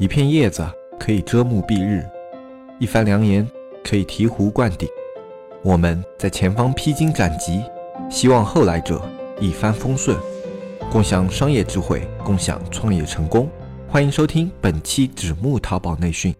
一片叶子可以遮目蔽日，一番良言可以醍醐灌顶。我们在前方披荆斩棘，希望后来者一帆风顺，共享商业智慧，共享创业成功。欢迎收听本期纸木淘宝内训。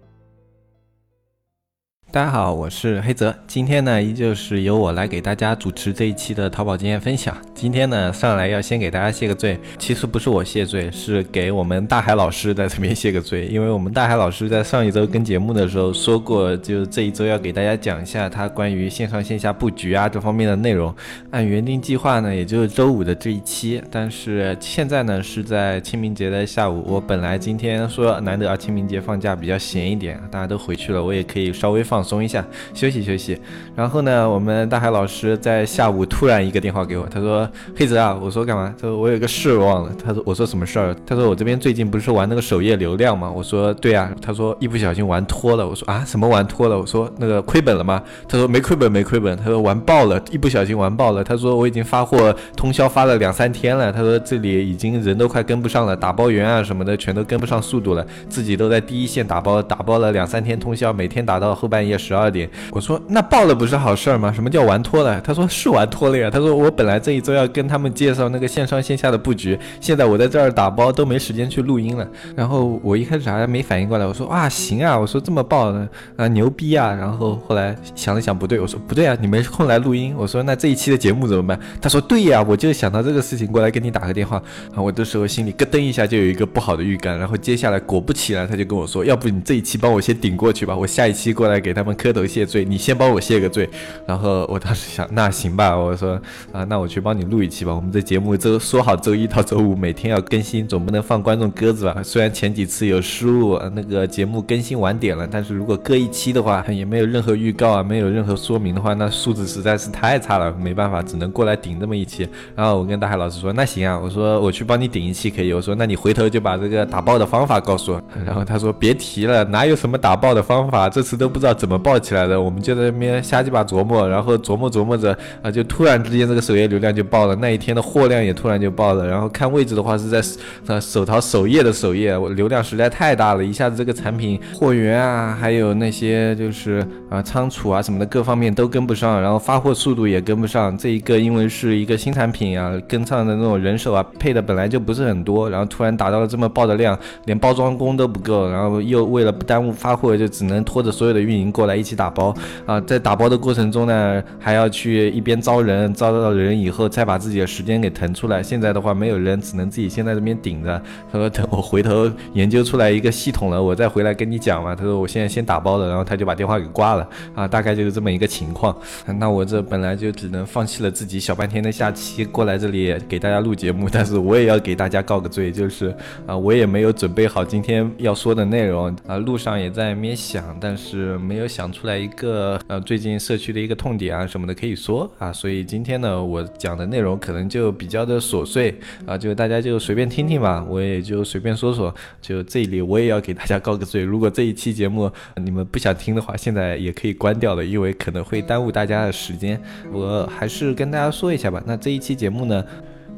大家好，我是黑泽。今天呢，依旧是由我来给大家主持这一期的淘宝经验分享。今天呢，上来要先给大家谢个罪，其实不是我谢罪，是给我们大海老师在这边谢个罪。因为我们大海老师在上一周跟节目的时候说过，就这一周要给大家讲一下他关于线上线下布局啊这方面的内容。按原定计划呢，也就是周五的这一期，但是现在呢是在清明节的下午。我本来今天说难得啊清明节放假比较闲一点，大家都回去了，我也可以稍微放。放松一下，休息休息。然后呢，我们大海老师在下午突然一个电话给我，他说：“黑泽啊，我说干嘛？他说我有个事忘了。他说我说什么事儿？他说我这边最近不是玩那个首页流量吗？我说对啊。他说一不小心玩脱了。我说啊，什么玩脱了？我说那个亏本了吗？他说没亏本，没亏本。他说玩爆了，一不小心玩爆了。他说我已经发货通宵发了两三天了。他说这里已经人都快跟不上了，打包员啊什么的全都跟不上速度了，自己都在第一线打包，打包了两三天通宵，每天打到后半夜。夜十二点，我说那爆了不是好事儿吗？什么叫玩脱了？他说是玩脱了呀。他说我本来这一周要跟他们介绍那个线上线下的布局，现在我在这儿打包都没时间去录音了。然后我一开始还没反应过来，我说啊行啊，我说这么爆呢啊牛逼啊。然后后来想了想不对，我说不对啊，你没空来录音。我说那这一期的节目怎么办？他说对呀，我就想到这个事情过来跟你打个电话啊。我这时候心里咯噔一下就有一个不好的预感。然后接下来果不其然，他就跟我说，要不你这一期帮我先顶过去吧，我下一期过来给。他们磕头谢罪，你先帮我谢个罪，然后我当时想，那行吧，我说啊，那我去帮你录一期吧。我们这节目周说好周一到周五每天要更新，总不能放观众鸽子吧？虽然前几次有失误，那个节目更新晚点了，但是如果搁一期的话，也没有任何预告啊，没有任何说明的话，那素质实在是太差了，没办法，只能过来顶这么一期。然后我跟大海老师说，那行啊，我说我去帮你顶一期可以。我说那你回头就把这个打爆的方法告诉我。然后他说别提了，哪有什么打爆的方法，这次都不知道怎。怎么爆起来的？我们就在那边瞎鸡巴琢磨，然后琢磨琢磨着啊，就突然之间这个首页流量就爆了，那一天的货量也突然就爆了。然后看位置的话是在呃首淘首页的首页，流量实在太大了，一下子这个产品货源啊，还有那些就是啊仓储啊什么的各方面都跟不上，然后发货速度也跟不上。这一个因为是一个新产品啊，跟上的那种人手啊配的本来就不是很多，然后突然达到了这么爆的量，连包装工都不够，然后又为了不耽误发货，就只能拖着所有的运营。过来一起打包啊，在打包的过程中呢，还要去一边招人，招到人以后再把自己的时间给腾出来。现在的话没有人，只能自己先在这边顶着。他说等我回头研究出来一个系统了，我再回来跟你讲嘛。他说我现在先打包了，然后他就把电话给挂了啊，大概就是这么一个情况。那我这本来就只能放弃了自己小半天的假期过来这里给大家录节目，但是我也要给大家告个罪，就是啊，我也没有准备好今天要说的内容啊，路上也在那边想，但是没有。想出来一个呃，最近社区的一个痛点啊什么的可以说啊，所以今天呢，我讲的内容可能就比较的琐碎啊，就大家就随便听听吧，我也就随便说说。就这里我也要给大家告个罪，如果这一期节目你们不想听的话，现在也可以关掉了，因为可能会耽误大家的时间。我还是跟大家说一下吧，那这一期节目呢。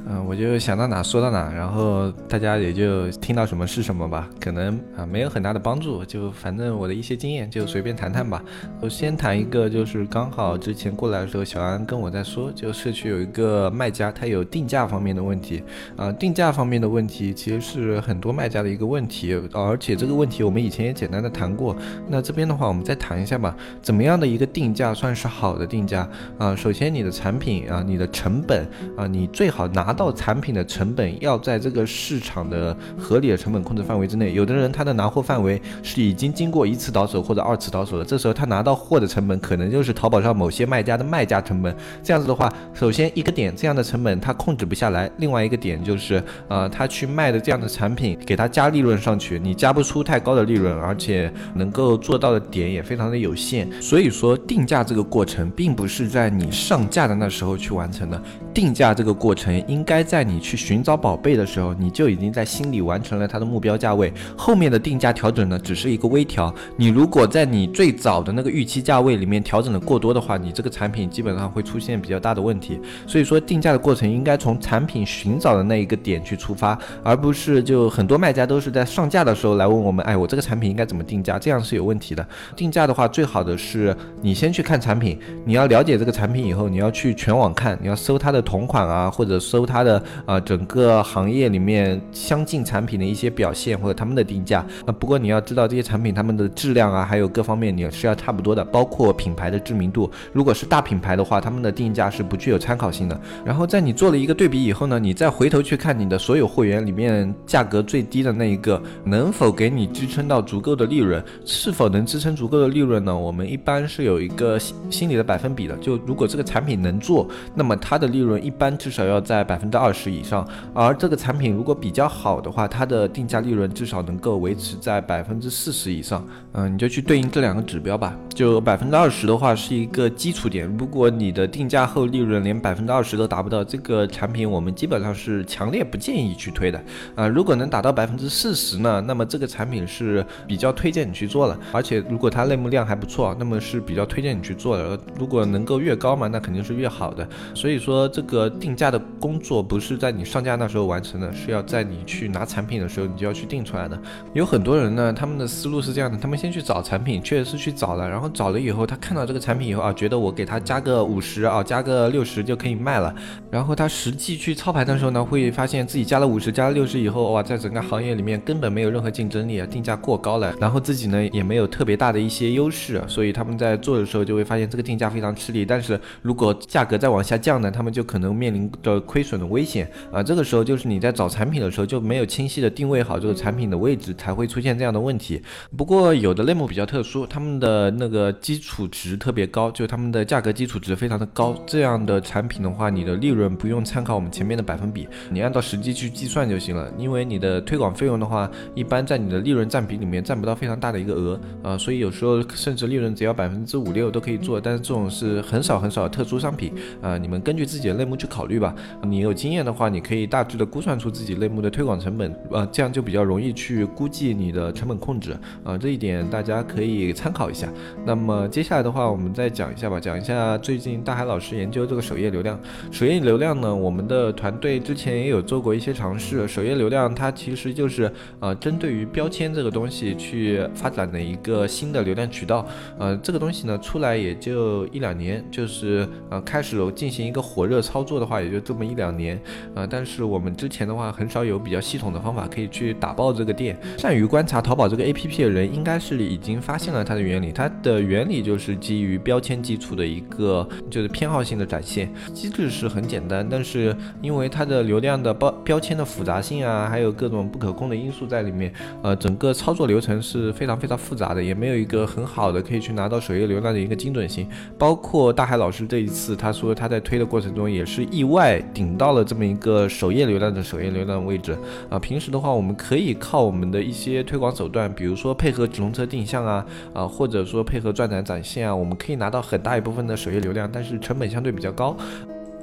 嗯，我就想到哪说到哪，然后大家也就听到什么是什么吧，可能啊没有很大的帮助，就反正我的一些经验就随便谈谈吧。我先谈一个，就是刚好之前过来的时候，小安跟我在说，就社区有一个卖家，他有定价方面的问题啊，定价方面的问题其实是很多卖家的一个问题，而且这个问题我们以前也简单的谈过。那这边的话，我们再谈一下吧，怎么样的一个定价算是好的定价啊？首先你的产品啊，你的成本啊，你最好拿。拿到产品的成本要在这个市场的合理的成本控制范围之内。有的人他的拿货范围是已经经过一次倒手或者二次倒手的，这时候他拿到货的成本可能就是淘宝上某些卖家的卖家成本。这样子的话，首先一个点，这样的成本他控制不下来；另外一个点就是，呃，他去卖的这样的产品，给他加利润上去，你加不出太高的利润，而且能够做到的点也非常的有限。所以说，定价这个过程并不是在你上架的那时候去完成的，定价这个过程应。应该在你去寻找宝贝的时候，你就已经在心里完成了它的目标价位。后面的定价调整呢，只是一个微调。你如果在你最早的那个预期价位里面调整的过多的话，你这个产品基本上会出现比较大的问题。所以说，定价的过程应该从产品寻找的那一个点去出发，而不是就很多卖家都是在上架的时候来问我们，哎，我这个产品应该怎么定价？这样是有问题的。定价的话，最好的是你先去看产品，你要了解这个产品以后，你要去全网看，你要搜它的同款啊，或者搜它的呃整个行业里面相近产品的一些表现或者他们的定价。那，不过你要知道这些产品他们的质量啊，还有各方面你是要差不多的，包括品牌的知名度。如果是大品牌的话，他们的定价是不具有参考性的。然后在你做了一个对比以后呢，你再回头去看你的所有会员里面价格最低的那一个，能否给你支撑到足够的利润？是否能支撑足够的利润呢？我们一般是有一个心心理的百分比的。就如果这个产品能做，那么它的利润一般至少要在百分之二十以上。而这个产品如果比较好的话，它的定价利润至少能够维持在百分之四十以上。嗯，你就去对应这两个指标吧。就百分之二十的话是一个基础点。如果你的定价后利润连百分之二十都达不到，这个产品我们基本上是强烈不建议去推的。啊，如果能达到百分之四十呢，那么这个产品是比较推荐你去做了。而且如果它类目量还不错，那么是比较推荐你去做的。如果能够越高嘛，那肯定是越好的。所以说这个定价的工作不是在你上架那时候完成的，是要在你去拿产品的时候你就要去定出来的。有很多人呢，他们的思路是这样的，他们先去找产品，确实是去找了，然后找了以后，他看到这个产品以后啊，觉得我给他加个五十啊，加个六十就可以卖了。然后他实际去操盘的时候呢，会发现自己加了五十，加了六十以后，哇，在整个行业里面根本没有任何竞争力啊，定价过高了，然后自己呢也没有特别大的一些优势，所以他们在做的时候就会发现这个定价非常吃力。但是如果价格再往下降呢，他们就可能面临着亏损很危险啊。这个时候就是你在找产品的时候就没有清晰的定位好这个产品的位置，才会出现这样的问题。不过有的类目比较特殊，他们的那个基础值特别高，就是他们的价格基础值非常的高，这样的产品的话，你的利润不用参考我们前面的百分比，你按照实际去计算就行了。因为你的推广费用的话，一般在你的利润占比里面占不到非常大的一个额啊，所以有时候甚至利润只要百分之五六都可以做，但是这种是很少很少的特殊商品啊，你们根据自己的类目去考虑吧。你有经验的话，你可以大致的估算出自己类目的推广成本，呃，这样就比较容易去估计你的成本控制啊，这一点大家可以参考一下。那么接下来的话，我们再讲一下吧，讲一下最近大海老师研究这个首页流量。首页流量呢，我们的团队之前也有做过一些尝试。首页流量它其实就是呃，针对于标签这个东西去发展的一个新的流量渠道。呃，这个东西呢出来也就一两年，就是呃开始进行一个火热操作的话，也就这么一两两年。呃，但是我们之前的话很少有比较系统的方法可以去打爆这个店。善于观察淘宝这个 APP 的人，应该是已经发现了它的原理。它的原理就是基于标签基础的一个，就是偏好性的展现机制是很简单，但是因为它的流量的标标签的复杂性啊，还有各种不可控的因素在里面，呃，整个操作流程是非常非常复杂的，也没有一个很好的可以去拿到首页流量的一个精准性。包括大海老师这一次他说他在推的过程中也是意外顶到了这么一个首页流量的首页流量的位置啊。平时的话，我们可以靠我们的一些推广手段，比如说配合直通车定向啊，啊，或者说配合转展展现啊，我们可以拿到很大一部分的首页流量，但是成本相对比较高。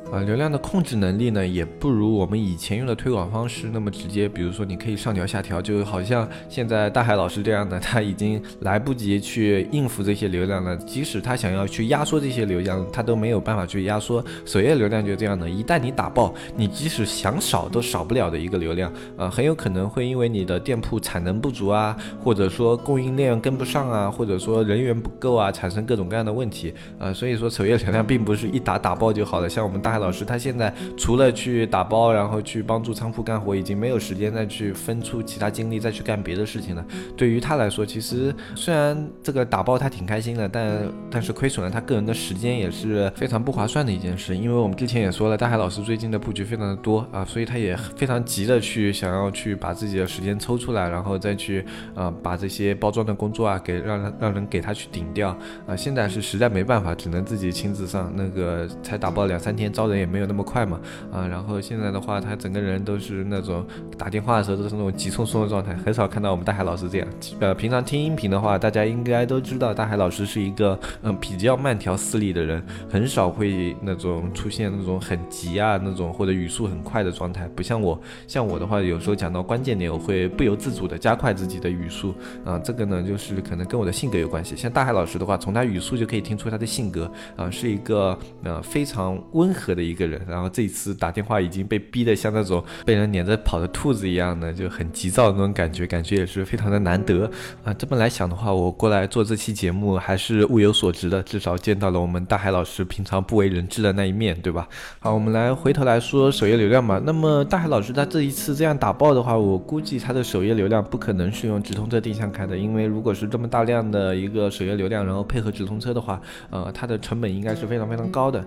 啊，流量的控制能力呢，也不如我们以前用的推广方式那么直接。比如说，你可以上调下调，就好像现在大海老师这样的，他已经来不及去应付这些流量了。即使他想要去压缩这些流量，他都没有办法去压缩。首页流量就这样的，一旦你打爆，你即使想少都少不了的一个流量。啊，很有可能会因为你的店铺产能不足啊，或者说供应链跟不上啊，或者说人员不够啊，产生各种各样的问题。啊，所以说首页流量并不是一打打爆就好了。像我们大。老师他现在除了去打包，然后去帮助仓库干活，已经没有时间再去分出其他精力再去干别的事情了。对于他来说，其实虽然这个打包他挺开心的，但但是亏损了他个人的时间也是非常不划算的一件事。因为我们之前也说了，大海老师最近的布局非常的多啊，所以他也非常急的去想要去把自己的时间抽出来，然后再去呃把这些包装的工作啊给让让人给他去顶掉啊。现在是实在没办法，只能自己亲自上，那个才打包两三天招。招人也没有那么快嘛，啊，然后现在的话，他整个人都是那种打电话的时候都是那种急匆匆的状态，很少看到我们大海老师这样。呃，平常听音频的话，大家应该都知道大海老师是一个嗯比较慢条斯理的人，很少会那种出现那种很急啊那种或者语速很快的状态，不像我，像我的话，有时候讲到关键点，我会不由自主的加快自己的语速，啊，这个呢就是可能跟我的性格有关系。像大海老师的话，从他语速就可以听出他的性格，啊，是一个呃非常温和的一个人。然后这一次打电话已经被逼得像那种被人撵着跑的兔子一样的，就很急躁的那种感觉，感觉也是非常的难得啊。这么来想的话，我过来做这期节目还是物有所值的，至少见到了我们大海老师平常不为人知的那一面，对吧？好，我们来回头来说首页流量吧。那么大海老师他这一次这样打爆的话，我估计他的首页流量不可能是用直通车定向开的，因为如果是这么大量的一个首页流量，然后配合直通车的话，呃，它的成本应该是非常非常高的。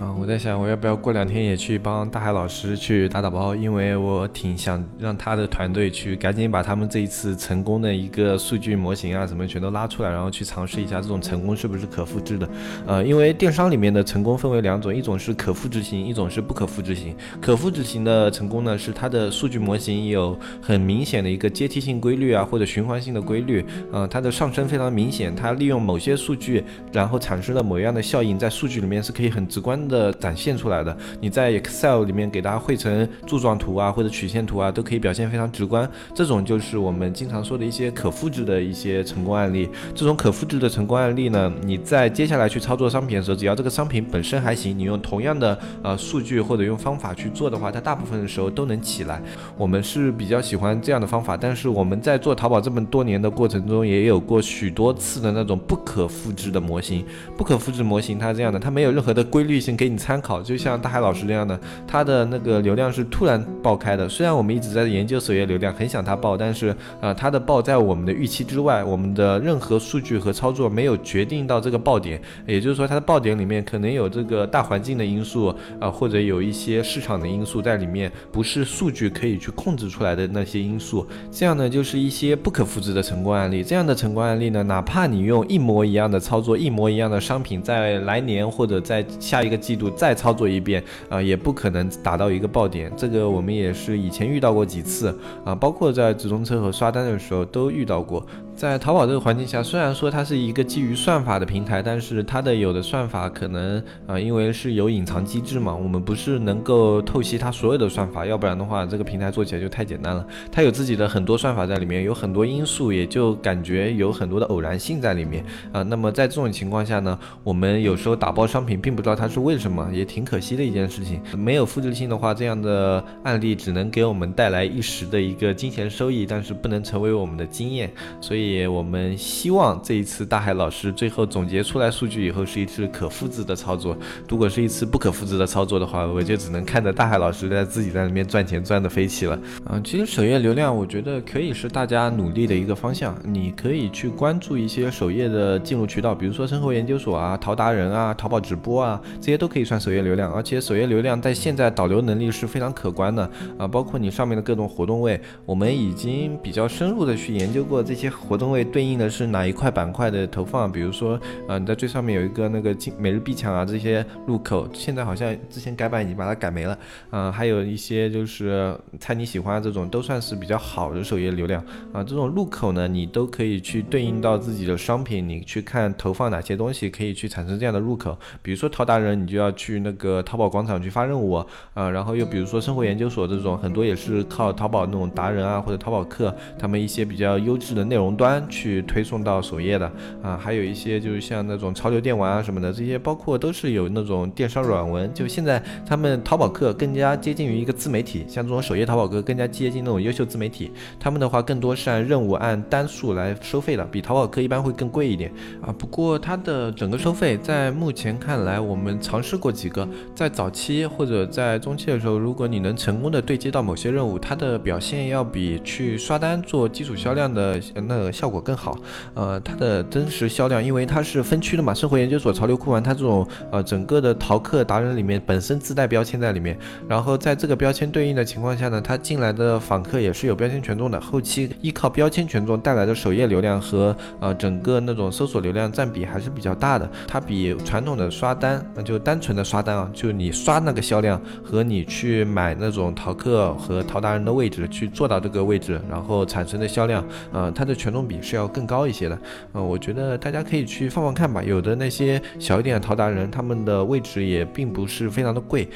啊，我在想我要不要过两天也去帮大海老师去打打包，因为我挺想让他的团队去赶紧把他们这一次成功的一个数据模型啊什么全都拉出来，然后去尝试一下这种成功是不是可复制的。呃，因为电商里面的成功分为两种，一种是可复制型，一种是不可复制型。可复制型的成功呢，是它的数据模型有很明显的一个阶梯性规律啊，或者循环性的规律，呃，它的上升非常明显，它利用某些数据，然后产生了某样的效应，在数据里面是可以很直观的展现现出来的。你在 Excel 里面给大家绘成柱状图啊，或者曲线图啊，都可以表现非常直观。这种就是我们经常说的一些可复制的一些成功案例。这种可复制的成功案例呢，你在接下来去操作商品的时候，只要这个商品本身还行，你用同样的呃数据或者用方法去做的话，它大部分的时候都能起来。我们是比较喜欢这样的方法，但是我们在做淘宝这么多年的过程中，也有过许多次的那种不可复制的模型。不可复制模型它这样的，它没有任何的规律性给你参考，就像大海老师这样的，它的那个流量是突然爆开的。虽然我们一直在研究首页流量，很想它爆，但是呃，它的爆在我们的预期之外，我们的任何数据和操作没有决定到这个爆点。也就是说，它的爆点里面可能有这个大环境的因素啊，或者有一些市场的因素在里面，不是数据可以去控制出来的那些因素。这样呢，就是一些不可复制的成功案例。这样的成功案例呢，哪怕你用一模一样的操作，一模一样的商品，在来年或者在下一个季度再操作一遍，啊，也不可能达到一个爆点。这个我们也是以前遇到过几次啊，包括在直通车和刷单的时候都遇到过。在淘宝这个环境下，虽然说它是一个基于算法的平台，但是它的有的算法可能啊，因为是有隐藏机制嘛，我们不是能够透析它所有的算法，要不然的话，这个平台做起来就太简单了。它有自己的很多算法在里面，有很多因素，也就感觉有很多的偶然性在里面啊。那么在这种情况下呢，我们有时候打包商品，并不知道它是为什么，也挺可惜的一件事情。没有复制性的话，这样的案例只能给我们带来一时的一个金钱收益，但是不能成为我们的经验，所以。也我们希望这一次大海老师最后总结出来数据以后是一次可复制的操作。如果是一次不可复制的操作的话，我就只能看着大海老师在自己在里面赚钱赚的飞起了。嗯，其实首页流量我觉得可以是大家努力的一个方向。你可以去关注一些首页的进入渠道，比如说生活研究所啊、淘达人啊、淘宝直播啊，这些都可以算首页流量。而且首页流量在现在导流能力是非常可观的啊，包括你上面的各种活动位，我们已经比较深入的去研究过这些活动位。对应的是哪一块板块的投放？比如说，呃，你在最上面有一个那个每日必抢啊，这些入口，现在好像之前改版已经把它改没了。嗯，还有一些就是猜你喜欢这种，都算是比较好的首页流量啊。这种入口呢，你都可以去对应到自己的商品，你去看投放哪些东西可以去产生这样的入口。比如说淘达人，你就要去那个淘宝广场去发任务啊。然后又比如说生活研究所这种，很多也是靠淘宝那种达人啊或者淘宝客他们一些比较优质的内容端去。去推送到首页的啊，还有一些就是像那种潮流电玩啊什么的，这些包括都是有那种电商软文。就现在他们淘宝客更加接近于一个自媒体，像这种首页淘宝客更加接近那种优秀自媒体。他们的话更多是按任务、按单数来收费的，比淘宝客一般会更贵一点啊。不过它的整个收费在目前看来，我们尝试过几个，在早期或者在中期的时候，如果你能成功的对接到某些任务，它的表现要比去刷单做基础销量的那个效果更好。呃，它的真实销量，因为它是分区的嘛，生活研究所、潮流酷玩，它这种呃整个的淘客达人里面本身自带标签在里面，然后在这个标签对应的情况下呢，它进来的访客也是有标签权重的，后期依靠标签权重带来的首页流量和呃整个那种搜索流量占比还是比较大的，它比传统的刷单，那就单纯的刷单啊，就你刷那个销量和你去买那种淘客和淘达人的位置去做到这个位置，然后产生的销量，呃，它的权重比是要更高一些的。嗯，我觉得大家可以去放放看吧，有的那些小一点的淘达人，他们的位置也并不是非常的贵。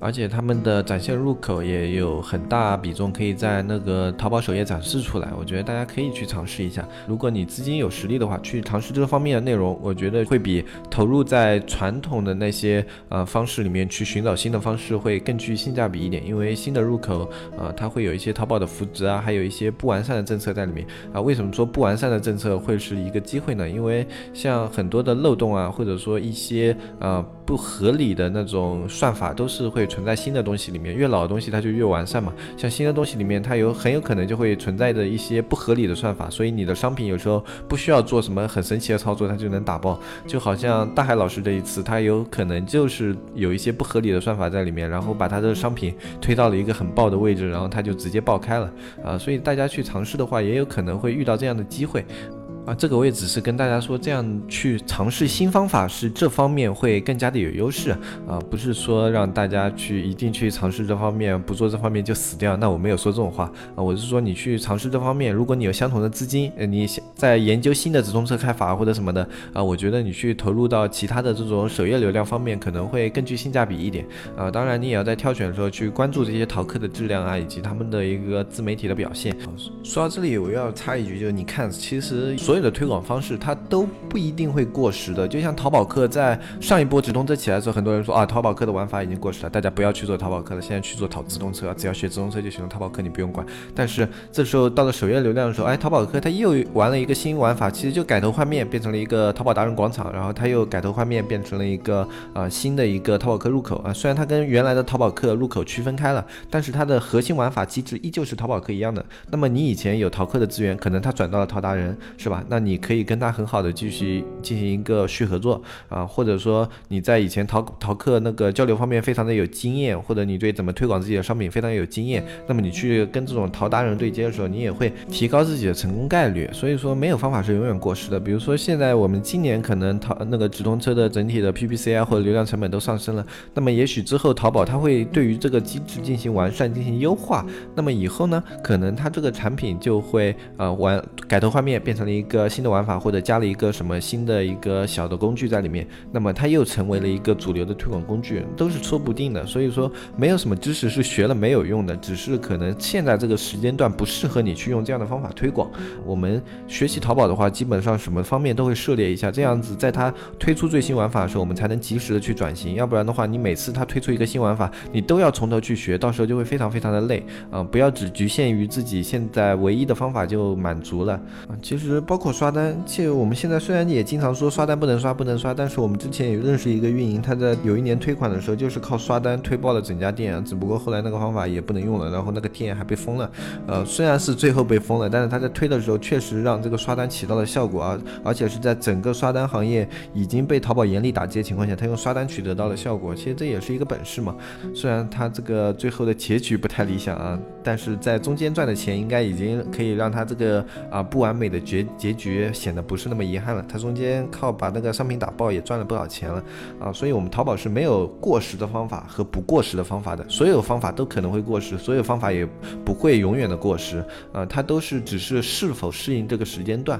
而且他们的展现入口也有很大比重可以在那个淘宝首页展示出来，我觉得大家可以去尝试一下。如果你资金有实力的话，去尝试这个方面的内容，我觉得会比投入在传统的那些呃方式里面去寻找新的方式会更具性价比一点。因为新的入口，呃，它会有一些淘宝的扶植啊，还有一些不完善的政策在里面啊。为什么说不完善的政策会是一个机会呢？因为像很多的漏洞啊，或者说一些呃不合理的那种算法，都是会。存在新的东西里面，越老的东西它就越完善嘛。像新的东西里面，它有很有可能就会存在着一些不合理的算法，所以你的商品有时候不需要做什么很神奇的操作，它就能打爆。就好像大海老师这一次，他有可能就是有一些不合理的算法在里面，然后把他的商品推到了一个很爆的位置，然后他就直接爆开了啊。所以大家去尝试的话，也有可能会遇到这样的机会。啊，这个我也只是跟大家说，这样去尝试新方法是这方面会更加的有优势啊，不是说让大家去一定去尝试这方面，不做这方面就死掉。那我没有说这种话啊，我是说你去尝试这方面，如果你有相同的资金，呃，你在研究新的直通车开发或者什么的啊，我觉得你去投入到其他的这种首页流量方面，可能会更具性价比一点啊。当然，你也要在挑选的时候去关注这些淘客的质量啊，以及他们的一个自媒体的表现。说到这里，我要插一句，就是你看，其实所所有的推广方式，它都不一定会过时的。就像淘宝客在上一波直通车起来的时候，很多人说啊，淘宝客的玩法已经过时了，大家不要去做淘宝客了，现在去做淘直通车，只要学直通车就行了，淘宝客你不用管。但是这时候到了首页流量的时候，哎，淘宝客它又玩了一个新玩法，其实就改头换面，变成了一个淘宝达人广场，然后它又改头换面，变成了一个啊新的一个淘宝客入口啊。虽然它跟原来的淘宝客入口区分开了，但是它的核心玩法机制依旧是淘宝客一样的。那么你以前有淘客的资源，可能他转到了淘达人，是吧？那你可以跟他很好的继续进行一个续合作啊，或者说你在以前淘淘客那个交流方面非常的有经验，或者你对怎么推广自己的商品非常有经验，那么你去跟这种淘达人对接的时候，你也会提高自己的成功概率。所以说没有方法是永远过时的。比如说现在我们今年可能淘那个直通车的整体的 PPC 啊或者流量成本都上升了，那么也许之后淘宝它会对于这个机制进行完善进行优化，那么以后呢，可能它这个产品就会呃完改头换面变成了一个。个新的玩法或者加了一个什么新的一个小的工具。在里面，那么它又成为了一个主流的推广工具，都是说不定的。所以说，没有什么知识是学了没有用的，只是可能现在这个时间段不适合你去用这样的方法推广。我们学习淘宝的话，基本上什么方面都会涉猎一下，这样子在它推出最新玩法的时候，我们才能及时的去转型。要不然的话，你每次它推出一个新玩法，你都要从头去学，到时候就会非常非常的累。嗯，不要只局限于自己现在唯一的方法就满足了。啊，其实包括。刷单，其实我们现在虽然也经常说刷单不能刷不能刷，但是我们之前也认识一个运营，他在有一年推款的时候就是靠刷单推爆了整家店啊，只不过后来那个方法也不能用了，然后那个店还被封了。呃，虽然是最后被封了，但是他在推的时候确实让这个刷单起到了效果啊，而且是在整个刷单行业已经被淘宝严厉打击的情况下，他用刷单取得到了效果。其实这也是一个本事嘛。虽然他这个最后的结局不太理想啊，但是在中间赚的钱应该已经可以让他这个啊不完美的结结局。局显得不是那么遗憾了，它中间靠把那个商品打爆也赚了不少钱了啊，所以我们淘宝是没有过时的方法和不过时的方法的，所有方法都可能会过时，所有方法也不会永远的过时啊，它都是只是是否适应这个时间段。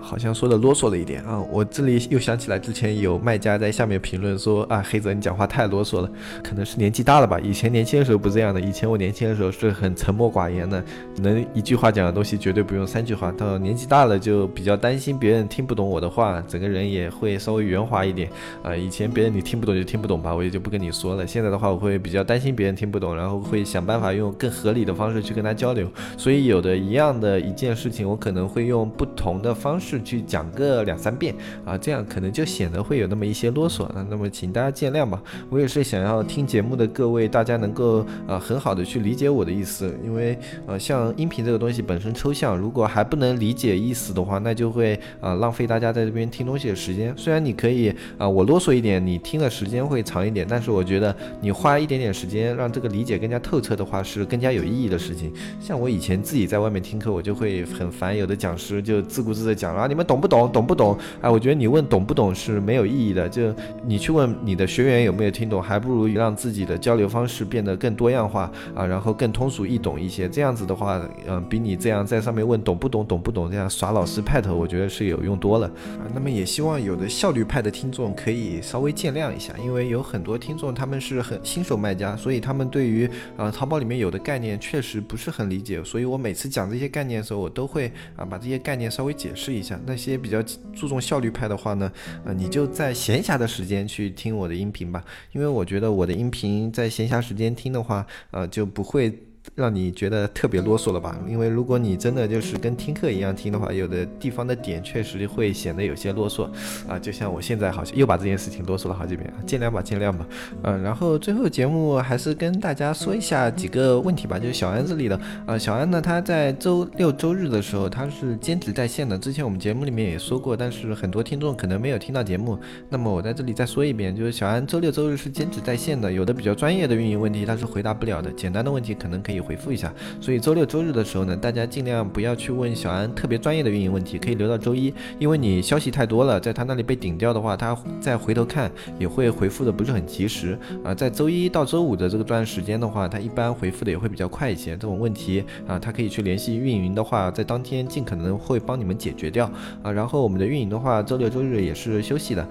好像说的啰嗦了一点啊！我这里又想起来，之前有卖家在下面评论说啊，黑泽你讲话太啰嗦了，可能是年纪大了吧。以前年轻的时候不这样的，以前我年轻的时候是很沉默寡言的，能一句话讲的东西绝对不用三句话。到年纪大了就比较担心别人听不懂我的话，整个人也会稍微圆滑一点啊。以前别人你听不懂就听不懂吧，我也就不跟你说了。现在的话，我会比较担心别人听不懂，然后会想办法用更合理的方式去跟他交流。所以有的一样的一件事情，我可能会用不同的方。式是去讲个两三遍啊，这样可能就显得会有那么一些啰嗦啊。那么请大家见谅吧。我也是想要听节目的各位，大家能够呃很好的去理解我的意思，因为呃像音频这个东西本身抽象，如果还不能理解意思的话，那就会啊浪费大家在这边听东西的时间。虽然你可以啊我啰嗦一点，你听的时间会长一点，但是我觉得你花一点点时间让这个理解更加透彻的话，是更加有意义的事情。像我以前自己在外面听课，我就会很烦，有的讲师就自顾自的讲啊，你们懂不懂？懂不懂？哎，我觉得你问懂不懂是没有意义的，就你去问你的学员有没有听懂，还不如让自己的交流方式变得更多样化啊，然后更通俗易懂一些。这样子的话，嗯，比你这样在上面问懂不懂、懂不懂这样耍老师派头，我觉得是有用多了啊。那么也希望有的效率派的听众可以稍微见谅一下，因为有很多听众他们是很新手卖家，所以他们对于呃淘宝里面有的概念确实不是很理解，所以我每次讲这些概念的时候，我都会啊把这些概念稍微解释一。那些比较注重效率派的话呢，呃，你就在闲暇的时间去听我的音频吧，因为我觉得我的音频在闲暇时间听的话，呃，就不会。让你觉得特别啰嗦了吧？因为如果你真的就是跟听课一样听的话，有的地方的点确实会显得有些啰嗦啊。就像我现在好像又把这件事情啰嗦了好几遍，见谅吧，见谅吧。嗯，然后最后节目还是跟大家说一下几个问题吧。就是小安这里的，呃，小安呢，他在周六周日的时候他是兼职在线的。之前我们节目里面也说过，但是很多听众可能没有听到节目。那么我在这里再说一遍，就是小安周六周日是兼职在线的，有的比较专业的运营问题他是回答不了的，简单的问题可能可以。回复一下，所以周六周日的时候呢，大家尽量不要去问小安特别专业的运营问题，可以留到周一，因为你消息太多了，在他那里被顶掉的话，他再回头看也会回复的不是很及时啊。在周一到周五的这个段时间的话，他一般回复的也会比较快一些。这种问题啊，他可以去联系运营的话，在当天尽可能会帮你们解决掉啊。然后我们的运营的话，周六周日也是休息的。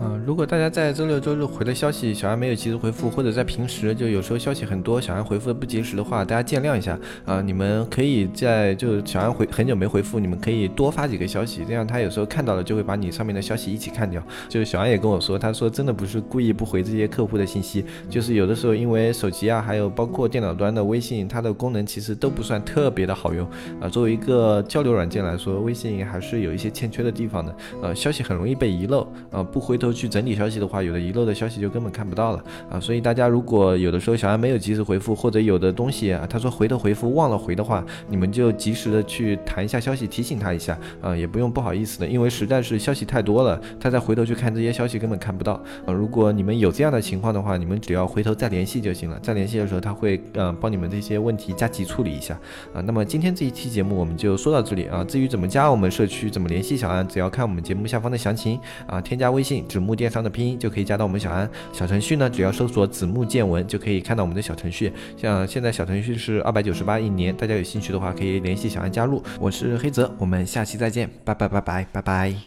嗯，如果大家在周六周日回的消息，小安没有及时回复，或者在平时就有时候消息很多，小安回复的不及时的话，大家见谅一下啊。你们可以在就小安回很久没回复，你们可以多发几个消息，这样他有时候看到了就会把你上面的消息一起看掉。就是小安也跟我说，他说真的不是故意不回这些客户的信息，就是有的时候因为手机啊，还有包括电脑端的微信，它的功能其实都不算特别的好用啊。作为一个交流软件来说，微信还是有一些欠缺的地方的，呃，消息很容易被遗漏啊，不回头。去整理消息的话，有的遗漏的消息就根本看不到了啊！所以大家如果有的时候小安没有及时回复，或者有的东西啊，他说回头回复忘了回的话，你们就及时的去弹一下消息提醒他一下啊，也不用不好意思的，因为实在是消息太多了，他再回头去看这些消息根本看不到啊！如果你们有这样的情况的话，你们只要回头再联系就行了，再联系的时候他会嗯帮你们这些问题加急处理一下啊。那么今天这一期节目我们就说到这里啊，至于怎么加我们社区，怎么联系小安，只要看我们节目下方的详情啊，添加微信子。木电商的拼音就可以加到我们小安小程序呢，只要搜索子木见闻就可以看到我们的小程序。像现在小程序是二百九十八一年，大家有兴趣的话可以联系小安加入。我是黑泽，我们下期再见，拜拜拜拜拜拜。